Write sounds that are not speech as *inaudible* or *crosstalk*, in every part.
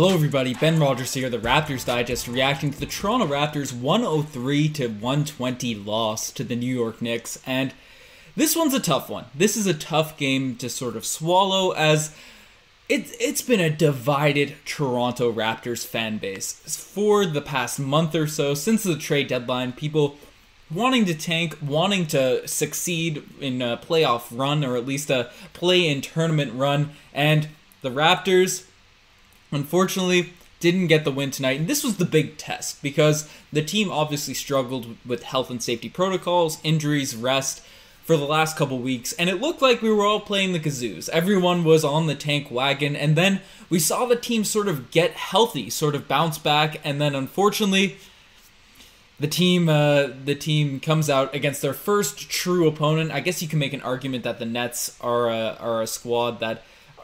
Hello, everybody. Ben Rogers here, the Raptors Digest, reacting to the Toronto Raptors 103 to 120 loss to the New York Knicks. And this one's a tough one. This is a tough game to sort of swallow as it, it's been a divided Toronto Raptors fan base for the past month or so since the trade deadline. People wanting to tank, wanting to succeed in a playoff run or at least a play in tournament run, and the Raptors unfortunately didn't get the win tonight. And this was the big test because the team obviously struggled with health and safety protocols, injuries, rest for the last couple weeks, and it looked like we were all playing the kazoos. Everyone was on the tank wagon, and then we saw the team sort of get healthy, sort of bounce back, and then unfortunately, the team uh, the team comes out against their first true opponent. I guess you can make an argument that the Nets are a, are a squad that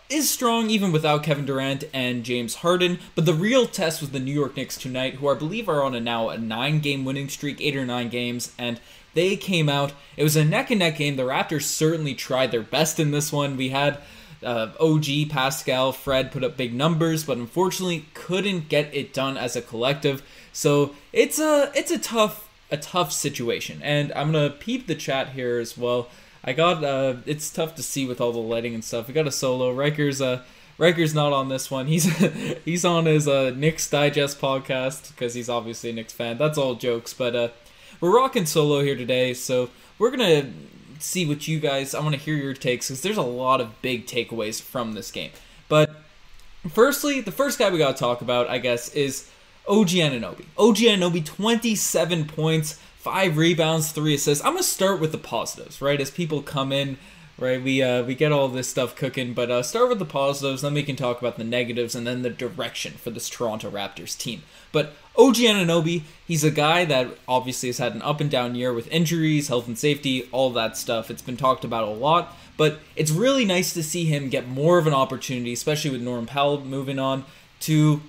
is strong even without Kevin Durant and James Harden. But the real test was the New York Knicks tonight, who I believe are on a now a nine game winning streak, eight or nine games, and they came out. It was a neck and neck game. The Raptors certainly tried their best in this one. We had uh, OG, Pascal, Fred put up big numbers, but unfortunately couldn't get it done as a collective. So it's a it's a tough a tough situation, and I'm gonna peep the chat here as well. I got uh, it's tough to see with all the lighting and stuff. We got a solo. Riker's uh, Riker's not on this one. He's *laughs* he's on his uh, Knicks Digest podcast because he's obviously a Knicks fan. That's all jokes, but uh, we're rocking solo here today. So we're gonna see what you guys. I want to hear your takes because there's a lot of big takeaways from this game. But firstly, the first guy we gotta talk about, I guess, is OG Anunoby. OG Anunoby, 27 points five rebounds, three assists. I'm gonna start with the positives, right? As people come in, right? We uh, we get all this stuff cooking, but uh, start with the positives. Then we can talk about the negatives and then the direction for this Toronto Raptors team. But OG Anunoby, he's a guy that obviously has had an up and down year with injuries, health and safety, all that stuff. It's been talked about a lot, but it's really nice to see him get more of an opportunity, especially with Norm Powell moving on, to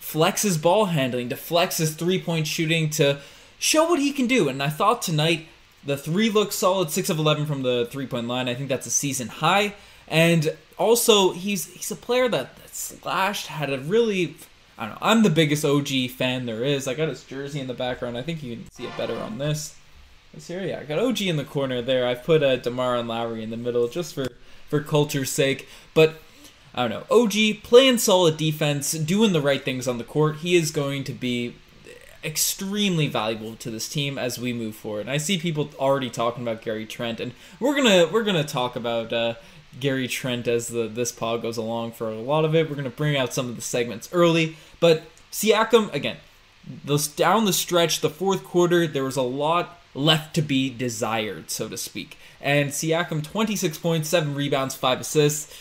flex his ball handling, to flex his three point shooting, to show what he can do. And I thought tonight the three looks solid, six of eleven from the three point line. I think that's a season high. And also, he's he's a player that, that slashed had a really I don't know. I'm the biggest OG fan there is. I got his jersey in the background. I think you can see it better on this. Let's here, yeah. I got OG in the corner there. I've put uh, DeMar and Lowry in the middle just for for culture's sake. But I don't know. OG playing solid defense, doing the right things on the court. He is going to be extremely valuable to this team as we move forward. And I see people already talking about Gary Trent, and we're gonna we're gonna talk about uh, Gary Trent as the this pod goes along for a lot of it. We're gonna bring out some of the segments early, but Siakam again, those down the stretch, the fourth quarter, there was a lot left to be desired, so to speak. And Siakam, 26 points, 7 rebounds, 5 assists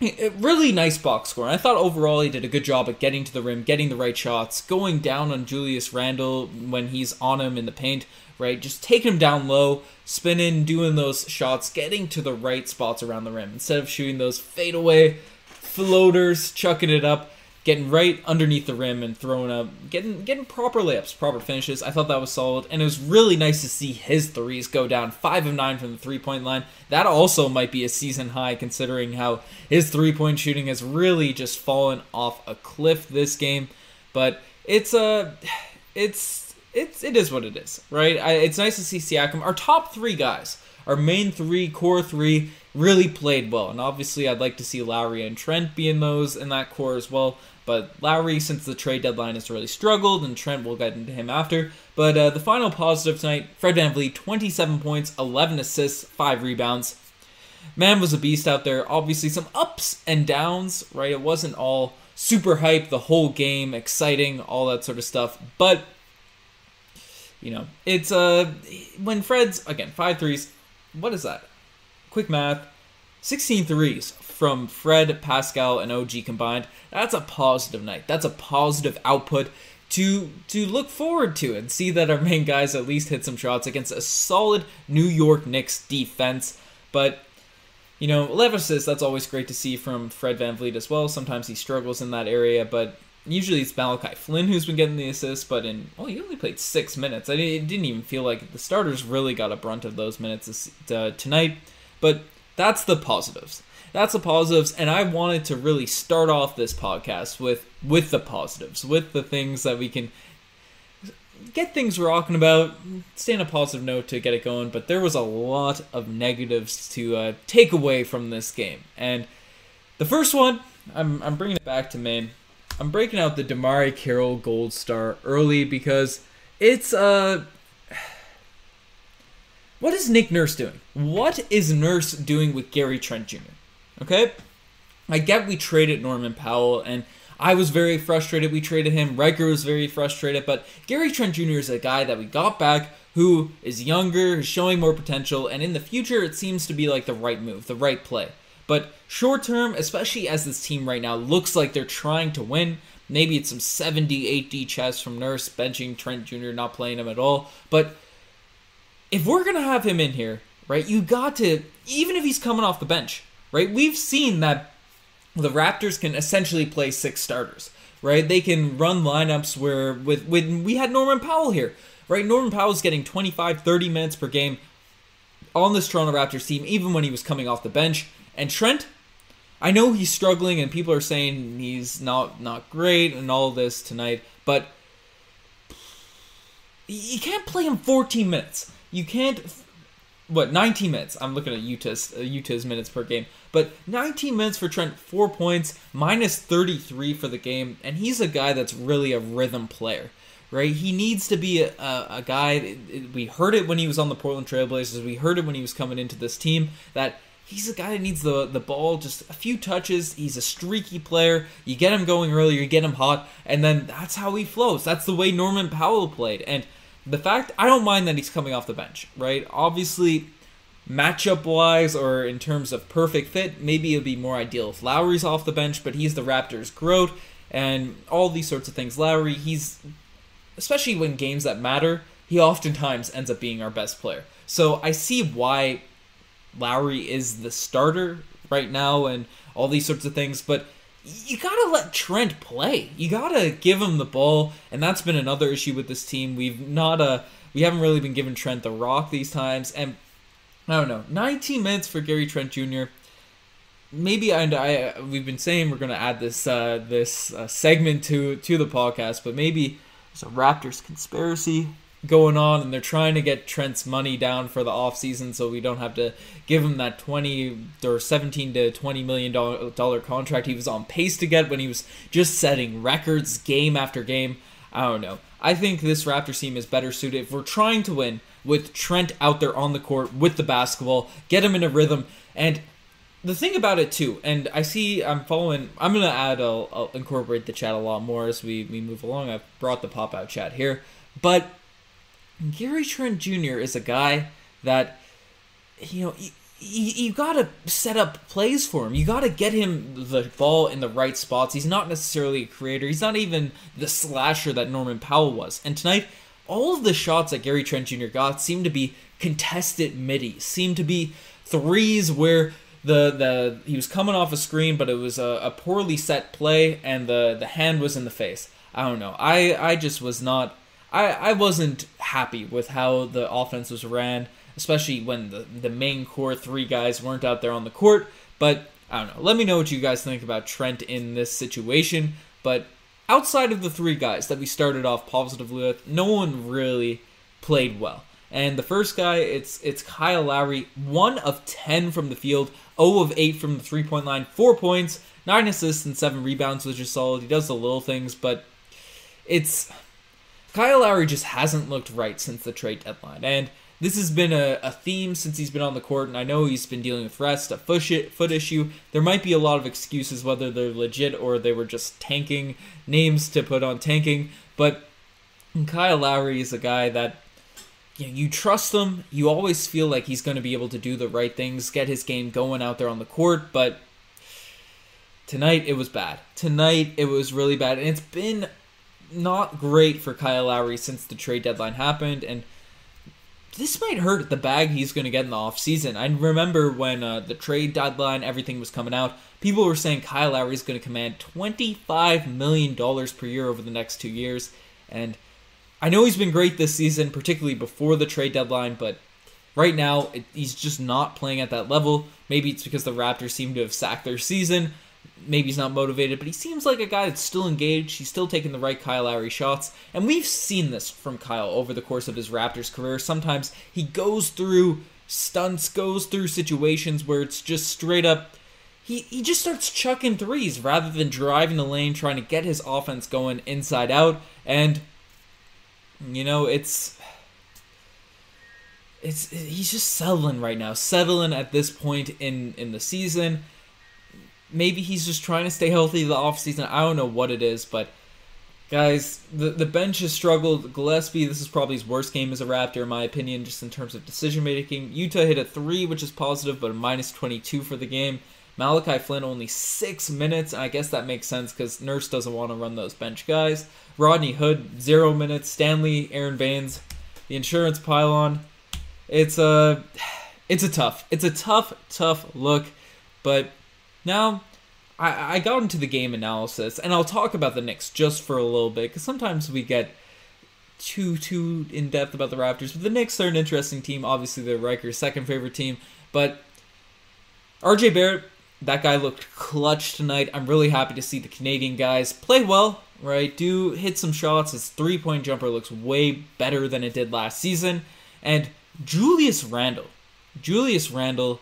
really nice box score. I thought overall he did a good job at getting to the rim, getting the right shots, going down on Julius Randle when he's on him in the paint, right? Just taking him down low, spinning, doing those shots, getting to the right spots around the rim instead of shooting those fadeaway floaters, chucking it up getting right underneath the rim and throwing up, getting getting proper layups, proper finishes. I thought that was solid, and it was really nice to see his threes go down five of nine from the three point line. That also might be a season high considering how his three point shooting has really just fallen off a cliff this game. But it's a, uh, it's it's it is what it is, right? I, it's nice to see Siakam. Our top three guys, our main three, core three, really played well, and obviously I'd like to see Lowry and Trent be in those in that core as well. But Lowry, since the trade deadline, has really struggled, and Trent will get into him after. But uh, the final positive tonight Fred VanVleet, 27 points, 11 assists, 5 rebounds. Man was a beast out there. Obviously, some ups and downs, right? It wasn't all super hype the whole game, exciting, all that sort of stuff. But, you know, it's uh when Fred's, again, five threes, what is that? Quick math 16 threes from Fred, Pascal, and OG combined. That's a positive night. That's a positive output to to look forward to and see that our main guys at least hit some shots against a solid New York Knicks defense. But you know, 11 assists, that's always great to see from Fred Van VanVleet as well. Sometimes he struggles in that area, but usually it's Malachi Flynn who's been getting the assists, but in oh, he only played six minutes. I it didn't even feel like the starters really got a brunt of those minutes uh, tonight. But that's the positives. that's the positives, and I wanted to really start off this podcast with with the positives, with the things that we can get things rocking about, stay on a positive note to get it going. But there was a lot of negatives to uh, take away from this game, and the first one, I'm I'm bringing it back to Maine. I'm breaking out the DeMarre Carroll Gold Star early because it's uh what is Nick Nurse doing? What is Nurse doing with Gary Trent Jr.? Okay? I get we traded Norman Powell and I was very frustrated we traded him. Riker was very frustrated, but Gary Trent Jr. is a guy that we got back who is younger, is showing more potential, and in the future it seems to be like the right move, the right play. But short term, especially as this team right now looks like they're trying to win, maybe it's some 70, 80 chess from Nurse, benching Trent Jr., not playing him at all. But if we're to have him in here, right, you got to, even if he's coming off the bench, right, we've seen that the Raptors can essentially play six starters, right? They can run lineups where, with when we had Norman Powell here, right? Norman Powell's getting 25, 30 minutes per game on this Toronto Raptors team, even when he was coming off the bench. And Trent, I know he's struggling, and people are saying he's not not great and all this tonight, but you can't play him 14 minutes. You can't. What 19 minutes? I'm looking at Yuta's uh, Yuta's minutes per game, but 19 minutes for Trent, four points, minus 33 for the game, and he's a guy that's really a rhythm player right? He needs to be a, a, a, guy. We heard it when he was on the Portland Trailblazers. We heard it when he was coming into this team that he's a guy that needs the the ball just a few touches. He's a streaky player. You get him going early, you get him hot, and then that's how he flows. That's the way Norman Powell played. And the fact I don't mind that he's coming off the bench, right? Obviously, matchup wise or in terms of perfect fit, maybe it'd be more ideal if Lowry's off the bench, but he's the Raptors' growth and all these sorts of things. Lowry, he's especially when games that matter, he oftentimes ends up being our best player. So I see why Lowry is the starter right now and all these sorts of things, but you gotta let Trent play. You gotta give him the ball, and that's been another issue with this team. We've not uh we haven't really been giving Trent the rock these times, and I don't know, 19 minutes for Gary Trent Jr. Maybe I, I we've been saying we're gonna add this uh, this uh, segment to to the podcast, but maybe it's a Raptors conspiracy going on and they're trying to get Trent's money down for the offseason so we don't have to give him that 20 or 17 to 20 million dollar contract he was on pace to get when he was just setting records game after game. I don't know. I think this Raptors team is better suited if we're trying to win with Trent out there on the court with the basketball, get him in a rhythm and the thing about it too, and I see I'm following. I'm gonna add. I'll, I'll incorporate the chat a lot more as we we move along. I've brought the pop out chat here, but Gary Trent Jr. is a guy that, you know, you, you, got to set up plays for him. You got to get him the ball in the right spots. He's not necessarily a creator. He's not even the slasher that Norman Powell was. And tonight, all of the shots that Gary Trent Jr. got seemed to be contested middies, seemed to be threes where the the he was coming off a screen, but it was a, a poorly set play, and the the hand was in the face. I don't know. I I just was not I, I wasn't happy with how the offense was ran, especially when the, the main core three guys weren't out there on the court. But I don't know. Let me know what you guys think about Trent in this situation. But outside of the three guys that we started off positively with, no one really played well. And the first guy, it's it's Kyle Lowry, one of ten from the field, 0 of 8 from the three point line, four points, nine assists, and seven rebounds, which is solid. He does the little things, but it's Kyle Lowry just hasn't looked right since the trade deadline. And this has been a, a theme since he's been on the court, and I know he's been dealing with rest, a foot, issue. There might be a lot of excuses, whether they're legit or they were just tanking names to put on tanking. But Kyle Lowry is a guy that you, know, you trust him. You always feel like he's going to be able to do the right things, get his game going out there on the court. But tonight it was bad. Tonight it was really bad, and it's been not great for Kyle Lowry since the trade deadline happened, and this might hurt the bag he's going to get in the offseason. I remember when uh, the trade deadline, everything was coming out, people were saying Kyle Lowry is going to command $25 million per year over the next two years. And I know he's been great this season, particularly before the trade deadline, but right now it, he's just not playing at that level. Maybe it's because the Raptors seem to have sacked their season. Maybe he's not motivated, but he seems like a guy that's still engaged. He's still taking the right Kyle Lowry shots. And we've seen this from Kyle over the course of his Raptors career. Sometimes he goes through stunts, goes through situations where it's just straight up he, he just starts chucking threes rather than driving the lane, trying to get his offense going inside out. And, you know, it's. It's he's just settling right now, settling at this point in in the season. Maybe he's just trying to stay healthy the off season. I don't know what it is, but guys, the the bench has struggled. Gillespie, this is probably his worst game as a Raptor, in my opinion, just in terms of decision making. Yuta hit a three, which is positive, but a minus twenty two for the game. Malachi Flynn only six minutes, I guess that makes sense because Nurse doesn't want to run those bench guys. Rodney Hood zero minutes. Stanley Aron Baynes, the insurance pylon. It's a, *sighs* it's a tough, it's a tough, tough look, but now I, I got into the game analysis, and I'll talk about the Knicks just for a little bit because sometimes we get too too in depth about the Raptors. But the Knicks are an interesting team. Obviously, they're Riker's second favorite team, but RJ Barrett that guy looked clutch tonight. I'm really happy to see the Canadian guys play well, right? Do hit some shots. His three point jumper looks way better than it did last season. And Julius Randle, Julius Randle,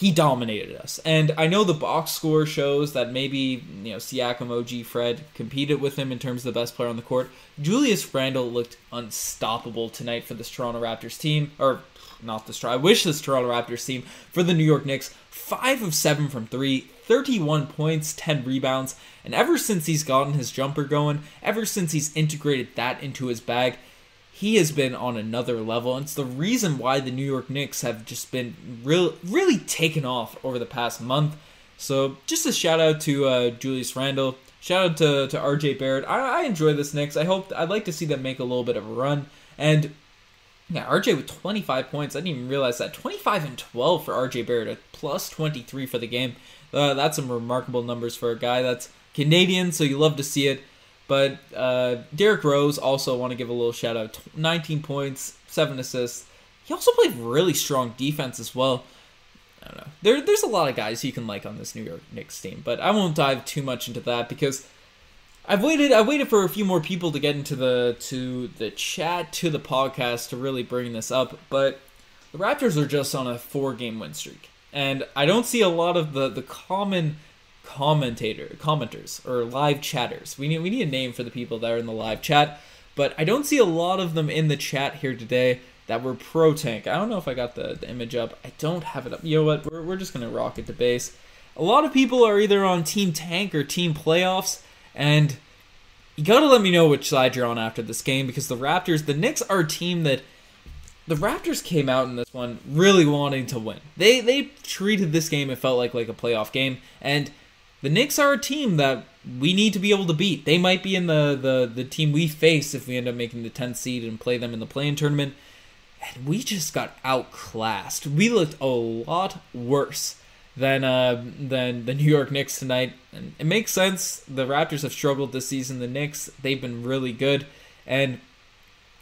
he dominated us. And I know the box score shows that maybe, you know, Siakam, OG, Fred competed with him in terms of the best player on the court. Julius Randle looked unstoppable tonight for this Toronto Raptors team, or not this. I wish this Toronto Raptors team for the New York Knicks 5 of 7 from 3, 31 points, 10 rebounds, and ever since he's gotten his jumper going, ever since he's integrated that into his bag, he has been on another level. And it's the reason why the New York Knicks have just been real, really taken off over the past month. So just a shout out to uh, Julius Randle. Shout out to, to RJ Barrett. I, I enjoy this Knicks. I hope I'd like to see them make a little bit of a run. And yeah, RJ with 25 points. I didn't even realize that. 25 and 12 for RJ Barrett, a plus 23 for the game. Uh, that's some remarkable numbers for a guy that's Canadian, so you love to see it. But uh, Derrick Rose also want to give a little shout out. 19 points, 7 assists. He also played really strong defense as well. I don't know. There, there's a lot of guys you can like on this New York Knicks team, but I won't dive too much into that because I've waited. I waited for a few more people to get into the to the chat to the podcast to really bring this up, but the Raptors are just on a four game win streak, and I don't see a lot of the the common commentator commenters or live chatters. We need we need a name for the people that are in the live chat, but I don't see a lot of them in the chat here today that were pro tank. I don't know if I got the, the image up. I don't have it up. You know what? We're we're just gonna rock it to base. A lot of people are either on team tank or team playoffs and you got to let me know which side you're on after this game because the Raptors, the Knicks are a team that the Raptors came out in this one really wanting to win. They they treated this game it felt like like a playoff game and the Knicks are a team that we need to be able to beat. They might be in the the the team we face if we end up making the 10th seed and play them in the play-in tournament. And we just got outclassed. We looked a lot worse than uh, than the New York Knicks tonight. And it makes sense. The Raptors have struggled this season. The Knicks they've been really good, and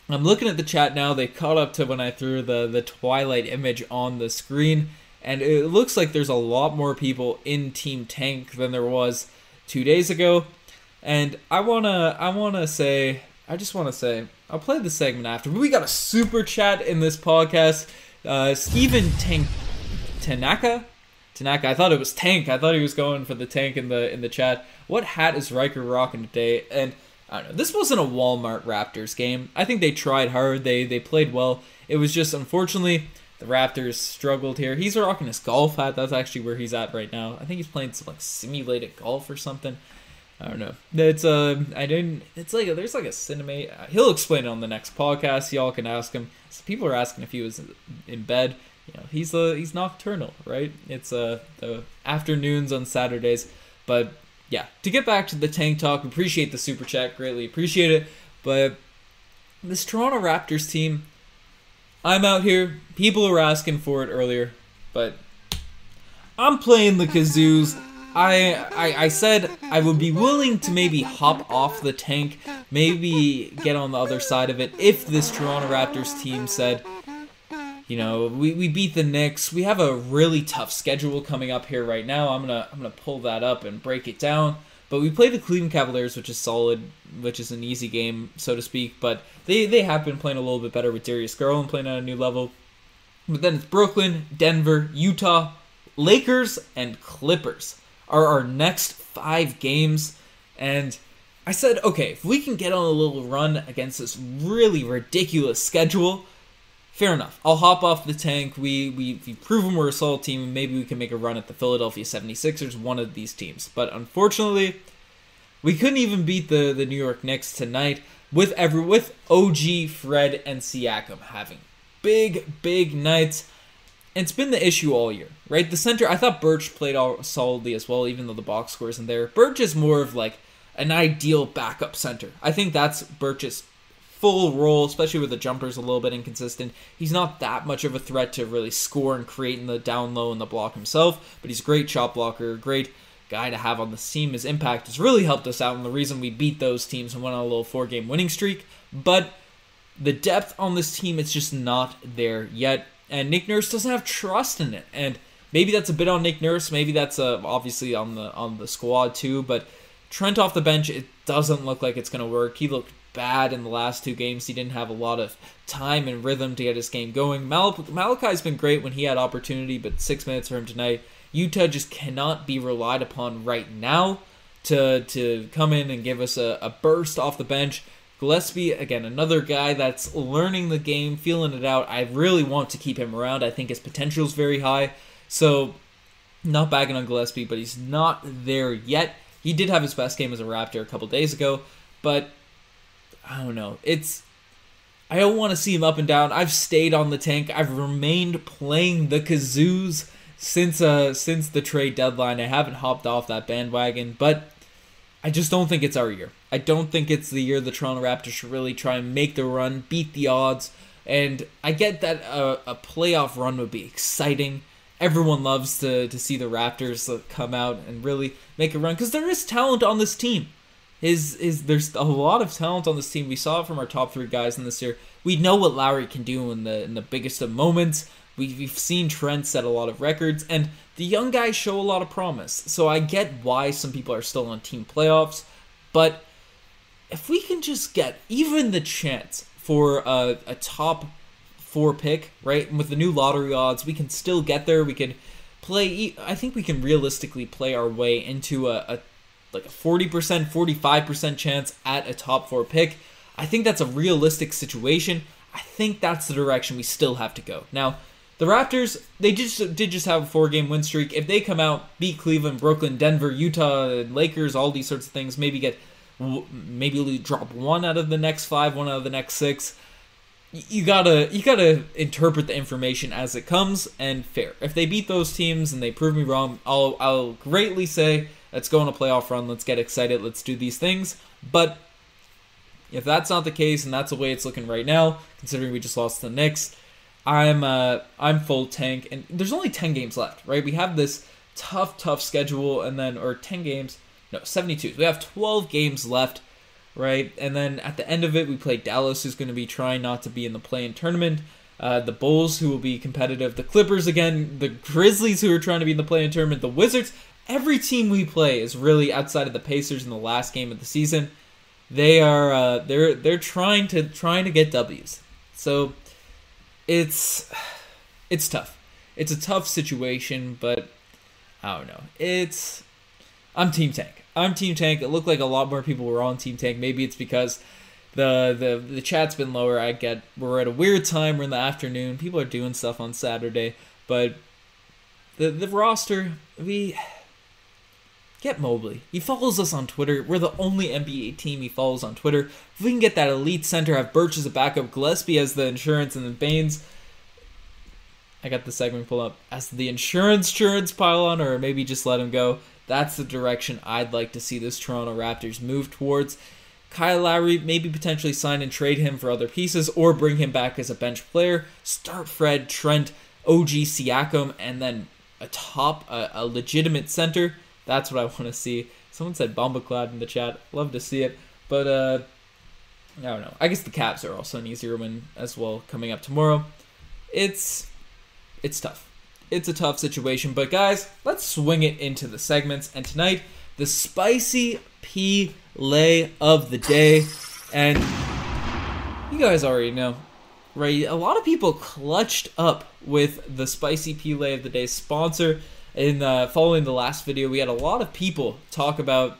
I'm looking at the chat now. They caught up to when I threw the the Twilight image on the screen, and it looks like there's a lot more people in Team Tank than there was two days ago. And I wanna I wanna say I just wanna say I'll play the segment after. But we got a super chat in this podcast. Uh, Steven Tank Tanaka Tanaka. I thought it was Tank. I thought he was going for the tank in the in the chat. What hat is Riker rocking today? And I don't know. This wasn't a Walmart Raptors game. I think they tried hard. They they played well. It was just unfortunately the Raptors struggled here. He's rocking his golf hat. That's actually where he's at right now. I think he's playing some like simulated golf or something. I don't know. It's uh, I didn't. It's like there's like a cinemate. He'll explain it on the next podcast. Y'all can ask him. So people are asking if he was in bed you know he's a he's nocturnal, right? It's uh the afternoons on Saturdays, but yeah. To get back to the tank talk, appreciate the super chat, greatly appreciate it. But this Toronto Raptors team, I'm out here. People were asking for it earlier, but I'm playing the kazoos. I, I I said I would be willing to maybe hop off the tank, maybe get on the other side of it if this Toronto Raptors team said, you know, we, we beat the Knicks. We have a really tough schedule coming up here right now. I'm gonna I'm gonna pull that up and break it down. But we play the Cleveland Cavaliers, which is solid, which is an easy game, so to speak. But they, they have been playing a little bit better with Darius Garland playing at a new level. But then it's Brooklyn, Denver, Utah, Lakers, and Clippers are our next five games. And I said, okay, if we can get on a little run against this really ridiculous schedule, fair enough. I'll hop off the tank. We, we, we've proven we're a solid team, maybe we can make a run at the Philadelphia 76ers, one of these teams. But unfortunately, we couldn't even beat the, the New York Knicks tonight with every with OG, Fred, and Siakam having big, big nights. It's been the issue all year, right? The center, I thought Birch played all solidly as well, even though the box score isn't there. Birch is more of like an ideal backup center. I think that's Birch's full role, especially with the jumpers a little bit inconsistent. He's not that much of a threat to really score and create in the down low and the block himself, but he's a great shot blocker, great guy to have on the team. His impact has really helped us out, and the reason we beat those teams and went on a little four game winning streak. But the depth on this team, it's just not there yet, and Nick Nurse doesn't have trust in it. And maybe that's a bit on Nick Nurse, maybe that's uh, obviously on the on the squad too, but. Trent off the bench, it doesn't look like it's going to work. He looked bad in the last two games. He didn't have a lot of time and rhythm to get his game going. Mal- Malachi's been great when he had opportunity, but six minutes for him tonight. Yuta just cannot be relied upon right now to to come in and give us a, a burst off the bench. Gillespie, again, another guy that's learning the game, feeling it out. I really want to keep him around. I think his potential is very high. So, not bagging on Gillespie, but he's not there yet. He did have his best game as a Raptor a couple days ago, but I don't know. It's I don't want to see him up and down. I've stayed on the tank. I've remained playing the kazoos since uh since the trade deadline. I haven't hopped off that bandwagon, but I just don't think it's our year. I don't think it's the year the Toronto Raptors should really try and make the run, beat the odds. And I get that a, a playoff run would be exciting. Everyone loves to, to see the Raptors uh, come out and really make a run because there is talent on this team is is there's a lot of talent on this team. We saw it from our top three guys in this year. We know what Lowry can do in the in the biggest of moments. We've, we've seen Trent set a lot of records, and the young guys show a lot of promise. So I get why some people are still on team playoffs, but if we can just get even the chance for a, a top four pick, right, with the new lottery odds, we can still get there. We can play. I think we can realistically play our way into a, a like a 40%, 45% chance at a top four pick. I think that's a realistic situation. I think that's the direction we still have to go. Now, the Raptors, they just did just have a four game win streak. If they come out, beat Cleveland, Brooklyn, Denver, Utah, Lakers, all these sorts of things, maybe get maybe drop one out of the next five, one out of the next six. You gotta you gotta interpret the information as it comes and fair. If they beat those teams and they prove me wrong, I'll I'll greatly say Let's go on a playoff run. Let's get excited. Let's do these things. But if that's not the case, and that's the way it's looking right now, considering we just lost to the Knicks, I'm uh, I'm full tank, and there's only ten games left, right? We have this tough, tough schedule, and then or ten games, no, 72. we have 12 games left, right? And then at the end of it, we play Dallas, who's going to be trying not to be in the play-in tournament. Uh, the Bulls, who will be competitive. The Clippers again. The Grizzlies, who are trying to be in the play-in tournament. The Wizards every team we play is really outside of the Pacers in the last game of the season. They are uh, they're they're trying to trying to get W's. So it's it's tough. It's a tough situation, but I don't know. It's I'm Team Tank. I'm Team Tank. It looked like a lot more people were on Team Tank. Maybe it's because the the the chat's been lower. I get we're at a weird time. We're in the afternoon. People are doing stuff on Saturday, but the the roster we Get Mobley. He follows us on Twitter. We're the only NBA team he follows on Twitter. If we can get that elite center, have Birch as a backup, Gillespie as the insurance, and then Baynes. I got the segment pull up as the insurance insurance pylon, or maybe just let him go. That's the direction I'd like to see this Toronto Raptors move towards. Kyle Lowry, maybe potentially sign and trade him for other pieces, or bring him back as a bench player. Start Fred, Trent, OG Siakam, and then a top, a, a legitimate center that's what I want to see. Someone said Bombacloud in the chat. Love to see it. But, uh, I don't know. I guess the Cavs are also an easier win as well coming up tomorrow. it's it's tough. It's a tough situation, but guys, let's swing it into the segments. And tonight, the spicy pea lay of the day, and you guys already know, right? A lot of people clutched up with the spicy pea lay of the day sponsor. In uh, following the last video, we had a lot of people talk about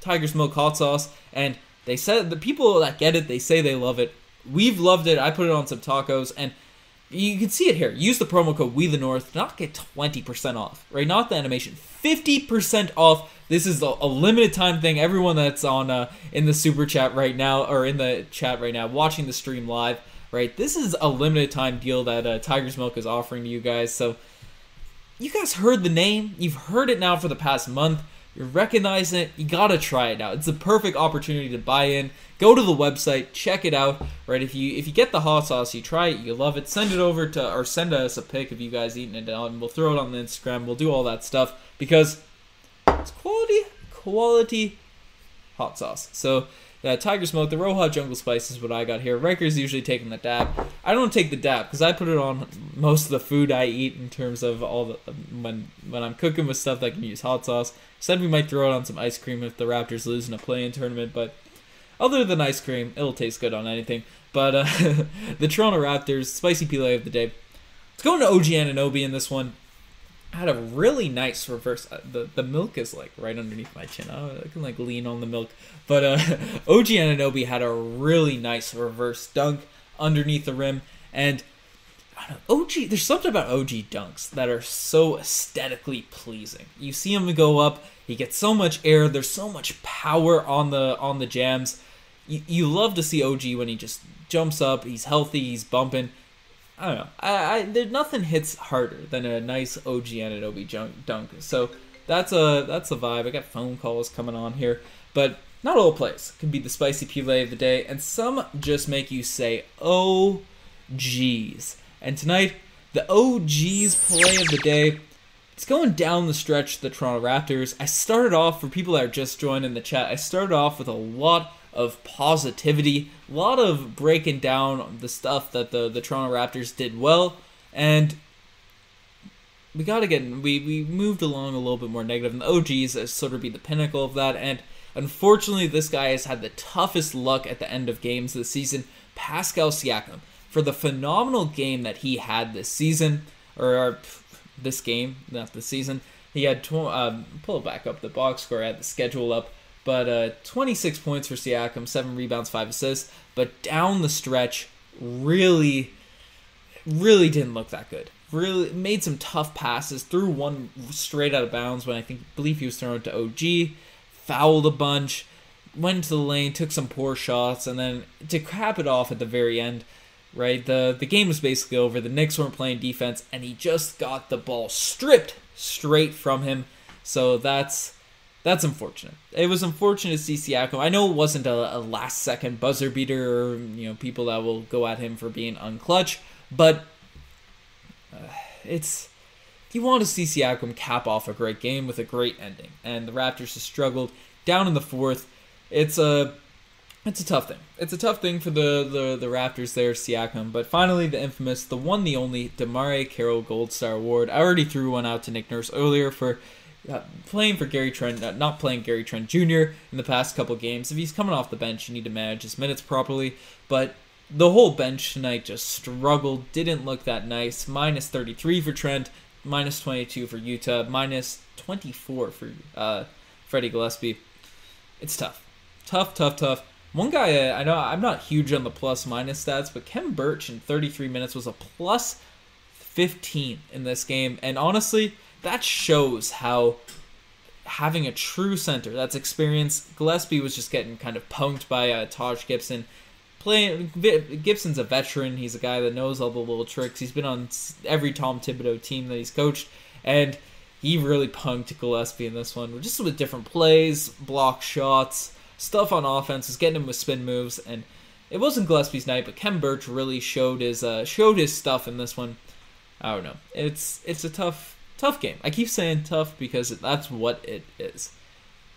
Tiger's Milk hot sauce, and they said the people that get it, they say they love it. We've loved it. I put it on some tacos, and you can see it here. Use the promo code We the North, not get twenty percent off, right? Not the animation, fifty percent off. This is a, a, limited time thing. Everyone that's on uh, in the super chat right now, or in the chat right now, watching the stream live, right? This is a limited time deal that uh, Tiger's Milk is offering to you guys. So you guys heard the name. You've heard it now for the past month. You're recognizing it. You gotta try it out. It's the perfect opportunity to buy in. Go to the website, check it out. Right? If you if you get the hot sauce, you try it, you love it. Send it over to or send us a pic of you guys eating it, and we'll throw it on the Instagram. We'll do all that stuff because it's quality quality hot sauce. So uh, Tiger's Milk, the Roja Jungle Spice is what I got here. Riker's usually taking the dab. I don't take the dab because I put it on most of the food I eat in terms of all the when when I'm cooking with stuff that can use hot sauce. Said we might throw it on some ice cream if the Raptors lose in a play-in tournament, but other than ice cream, it'll taste good on anything. But uh, *laughs* the Toronto Raptors, spicy pile of the day. Let's go into OG Anunoby in this one had a really nice reverse. Uh, the the milk is like right underneath my chin. I can like lean on the milk. But uh, *laughs* OG Anunoby had a really nice reverse dunk underneath the rim, and know, OG. There's something about OG dunks that are so aesthetically pleasing. You see him go up. He gets so much air. There's so much power on the on the jams. You, you love to see OG when he just jumps up. He's healthy. He's bumping I don't know. I, I there's nothing hits harder than a nice OG Anunoby dunk. So that's a that's a vibe. I got phone calls coming on here, but not all plays can be the spicy play of the day, and some just make you say, "Oh, geez." And tonight, the OG's play of the day. It's going down the stretch. To the Toronto Raptors. I started off for people that are just joining the chat. I started off with a lot of positivity, a lot of breaking down the stuff that the the Toronto Raptors did well, and we got to get we we moved along a little bit more negative. negative, and the OGs sort of be the pinnacle of that. And unfortunately, this guy has had the toughest luck at the end of games this season. Pascal Siakam for the phenomenal game that he had this season, or, this game, not the season. He had tw- um, pull back up the box score. Had the schedule up. But uh, 26 points for Siakam, 7 rebounds, 5 assists. But down the stretch, really, really didn't look that good. Really made some tough passes, threw one straight out of bounds when I think believe he was thrown to OG, fouled a bunch, went to the lane, took some poor shots, and then to cap it off at the very end, right? The the game was basically over. The Knicks weren't playing defense, and he just got the ball stripped straight from him. So that's that's unfortunate. It was unfortunate to see Siakam. I know it wasn't a, a last second buzzer beater or you know people that will go at him for being unclutch, but uh, it's you want to see Siakam cap off a great game with a great ending, and the Raptors have struggled down in the fourth. It's a it's a tough thing. It's a tough thing for the, the, the Raptors there, Siakam. But finally, the infamous, the one, the only, DeMarre Carroll Gold Star Award. I already threw one out to Nick Nurse earlier for uh, playing for Gary Trent, uh, not playing Gary Trent Jr. in the past couple games. If he's coming off the bench, you need to manage his minutes properly. But the whole bench tonight just struggled, didn't look that nice. Minus 33 for Trent, minus 22 for Yuta, minus 24 for uh, Freddie Gillespie. It's tough. Tough, tough, tough. One guy, uh, I know I'm not huge on the plus minus stats, but Khem Birch in 33 minutes was a plus 15 in this game. And honestly, that shows how having a true center that's experienced. Gillespie was just getting kind of punked by uh, Taj Gibson. Playing Gibson's a veteran. He's a guy that knows all the little tricks. He's been on every Tom Thibodeau team that he's coached, and he really punked Gillespie in this one, just with different plays, block shots, stuff on offense, was getting him with spin moves, and it wasn't Gillespie's night, but Khem Birch really showed his uh, showed his stuff in this one. I don't know. It's it's a tough tough game. I keep saying tough because that's what it is.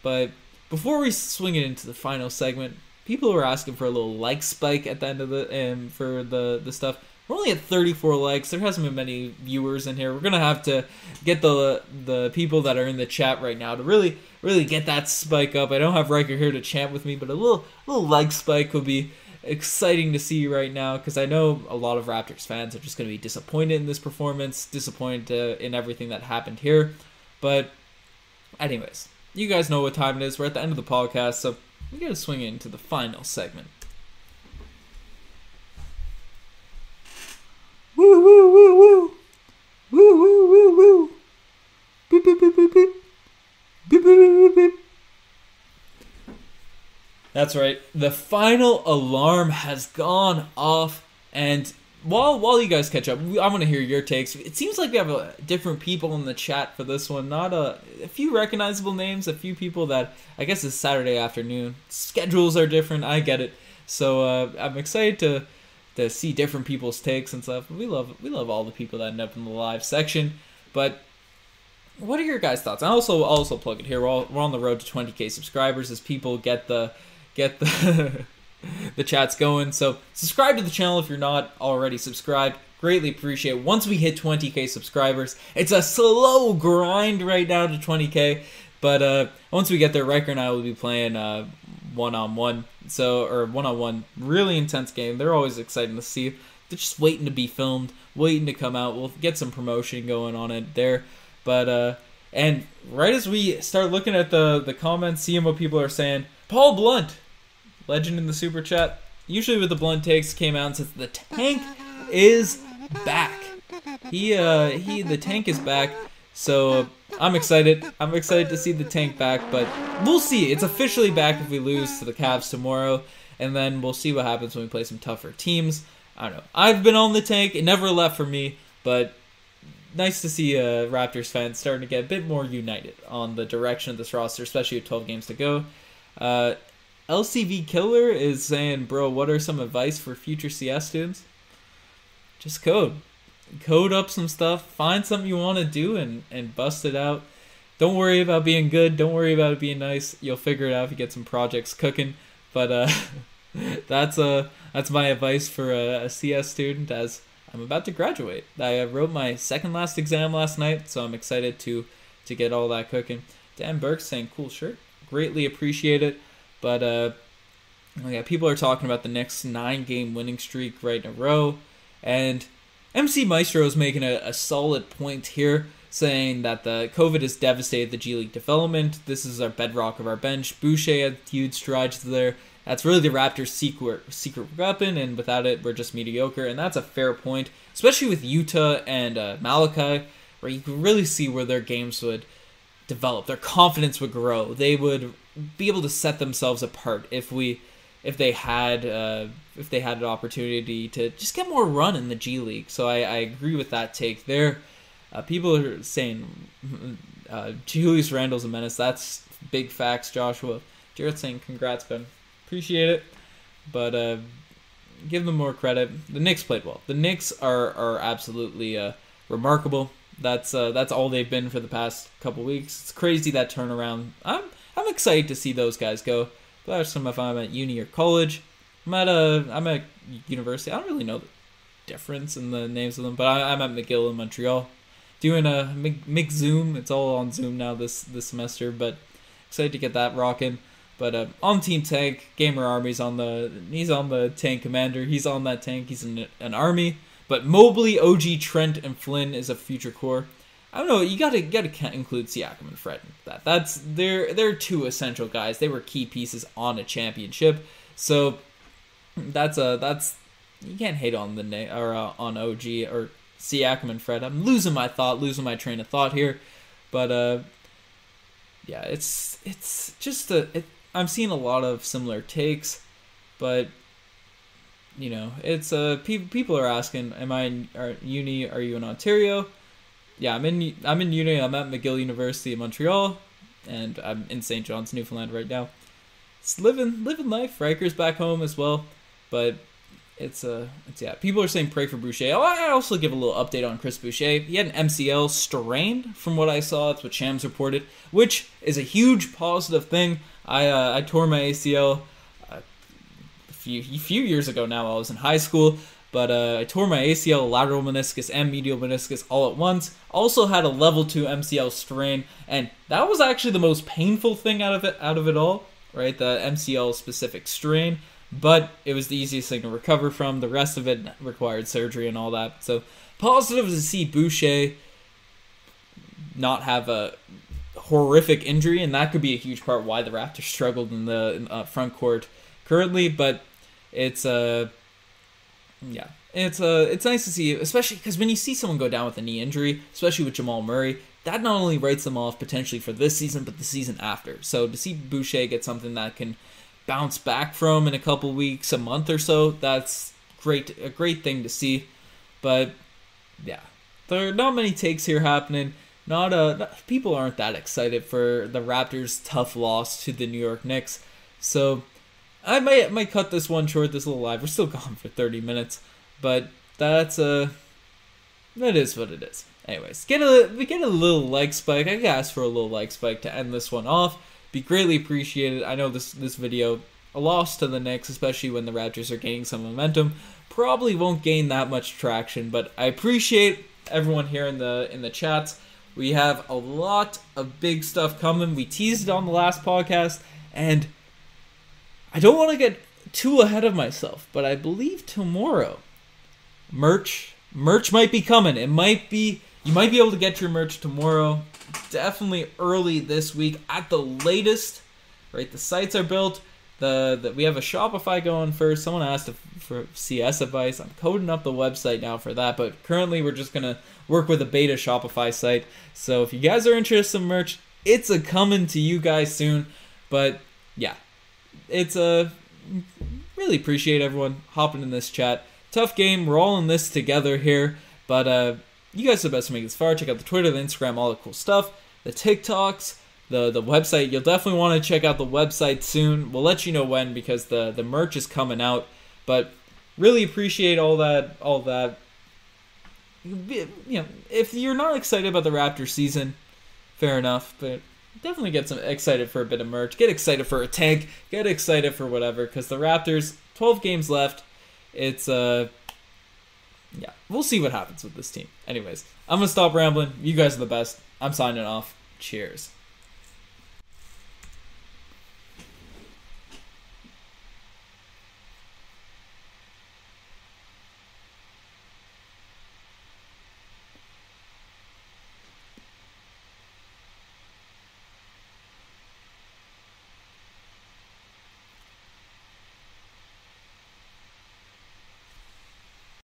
But before we swing it into the final segment, people were asking for a little like spike at the end of the um, for the the stuff. we're only at 34 likes. There hasn't been many viewers in here. We're gonna have to get the the people that are in the chat right now to really really get that spike up. I don't have Riker here to chant with me, but a little little like spike would be exciting to see right now because I know a lot of Raptors fans are just going to be disappointed in this performance, disappointed uh, in everything that happened here. But, anyways, you guys know what time it is. We're at the end of the podcast, so we got to swing into the final segment. Woo woo woo woo. Woo woo woo woo. Beep beep beep beep beep. Beep beep beep beep. That's right. The final alarm has gone off, and while while you guys catch up, I want to hear your takes. It seems like we have a, different people in the chat for this one. Not a a few recognizable names, a few people that I guess it's Saturday afternoon. Schedules are different. I get it. So uh, I'm excited to to see different people's takes and stuff. We love we love all the people that end up in the live section. But what are your guys' thoughts? I also also plug it here. We're, all, we're on the road to 20k subscribers as people get the get the *laughs* the chats going. So subscribe to the channel if you're not already subscribed. Greatly appreciate. It. Once we hit 20k subscribers, it's a slow grind right now to 20k. But uh, once we get there, Riker and I will be playing one on one. So or one on one, really intense game. They're always exciting to see. They're just waiting to be filmed, waiting to come out. We'll get some promotion going on it there. But uh, and right as we start looking at the the comments, seeing what people are saying, Paul Blunt legend in the super chat. Usually with the blunt takes came out and says the tank is back. He uh he the tank is back. So I'm excited. I'm excited to see the tank back, but we'll see. It's officially back if we lose to the Cavs tomorrow, and then we'll see what happens when we play some tougher teams. I don't know. I've been on the tank. It never left for me, but nice to see uh, Raptors fans starting to get a bit more united on the direction of this roster, especially with 12 games to go. Uh, LCV Killer is saying, bro, what are some advice for future CS students? Just code. Code up some stuff. Find something you want to do and, and bust it out. Don't worry about being good. Don't worry about it being nice. You'll figure it out if you get some projects cooking. But uh, *laughs* that's uh, that's my advice for a, a CS student as I'm about to graduate. I wrote my second last exam last night, so I'm excited to to get all that cooking. Dan Burke saying, "Cool shirt, greatly appreciate it." But uh, yeah, people are talking about the next nine game winning streak right in a row, and MC Maestro is making a, a solid point here, saying that the COVID has devastated the G League development. This is our bedrock of our bench. Boucher had huge strides there. That's really the Raptors' secret secret weapon, and without it, we're just mediocre. And that's a fair point, especially with Yuta and uh, Malachi, where you can really see where their games would develop. Their confidence would grow. They would be able to set themselves apart if we if they had uh, if they had an opportunity to just get more run in the G League. So I, I agree with that take there. Uh, people are saying uh, Julius Randle's a menace. That's big facts, Joshua. Jared saying congrats, Ben. Appreciate it, but uh, give them more credit. The Knicks played well. The Knicks are are absolutely uh, remarkable. That's uh, that's all they've been for the past couple weeks. It's crazy that turnaround. I'm I'm excited to see those guys go. But some if I'm at uni or college. I'm at a I'm at university. I don't really know the difference in the names of them, but I, am at McGill in Montreal, doing a Mc, Zoom. It's all on Zoom now this this semester, but excited to get that rocking. But uh, on Team Tank, Gamer Army's on the he's on the tank commander. He's on that tank. He's in an army. But Mobley, OG, Trent, and Flynn is a future core. I don't know. You gotta gotta include Siakam and Fred. That that's they're they're two essential guys. They were key pieces on a championship. So that's a that's you can't hate on the name or uh, on OG or Siakam and Fred. I'm losing my thought, losing my train of thought here, but uh, yeah, it's it's just a. It, I'm seeing a lot of similar takes, but you know, it's uh, pe- people are asking, "Am I in uni? Are you in Ontario?" Yeah, I'm in I'm in uni. I'm at McGill University in Montreal, and I'm in St. John's, Newfoundland right now. It's living living life. Riker's back home as well, but it's uh it's yeah. People are saying pray for Boucher. Oh, I also give a little update on Chris Boucher. He had an MCL strain, from what I saw. That's what Shams reported, which is a huge positive thing. I uh, I tore my ACL uh, a few a few years ago now. I was in high school but uh, I tore my ACL, lateral meniscus, and medial meniscus all at once. Also had a level two MCL strain, and that was actually the most painful thing out of it. Out of it all, right? The MCL specific strain, but it was the easiest thing to recover from. The rest of it required surgery and all that. So positive to see Boucher not have a horrific injury, and that could be a huge part why the Raptors struggled in the in, uh, front court currently. But it's a uh, yeah, it's uh, it's nice to see, especially because when you see someone go down with a knee injury, especially with Jamal Murray, that not only writes them off potentially for this season, but the season after. So to see Boucher get something that can bounce back from in a couple weeks, a month or so, that's great, a great thing to see. But yeah, there are not many takes here happening. Not uh, not, people aren't that excited for the Raptors' tough loss to the New York Knicks. So I might might cut this one short, this little live. We're still gone for 30 minutes, but that's a uh, that is what it is. Anyways, get a we get a little like spike. I ask for a little like spike to end this one off. Be greatly appreciated. I know this this video a loss to the Knicks, especially when the Raptors are gaining some momentum, probably won't gain that much traction. But I appreciate everyone here in the in the chats. We have a lot of big stuff coming. We teased it on the last podcast, and I don't want to get too ahead of myself, but I believe tomorrow merch merch might be coming. It might be you might be able to get your merch tomorrow. Definitely early this week at the latest. Right, the sites are built. The, the we have a Shopify going first. Someone asked if, for CS advice. I'm coding up the website now for that, but currently we're just gonna work with a beta Shopify site. So if you guys are interested in merch, it's a coming to you guys soon. But yeah, it's a really appreciate everyone hopping in this chat. Tough game. We're all in this together here, but uh, you guys are the best to make this far. Check out the Twitter, the Instagram, all the cool stuff, the TikToks, the the website. You'll definitely want to check out the website soon. We'll let you know when because the the merch is coming out. But really appreciate all that all that. You know, if you're not excited about the Raptor season, fair enough. But definitely get some excited for a bit of merch. Get excited for a tank. Get excited for whatever because the Raptors, 12 games left. It's uh yeah, we'll see what happens with this team. Anyways, I'm gonna stop rambling. You guys are the best. I'm signing off. Cheers.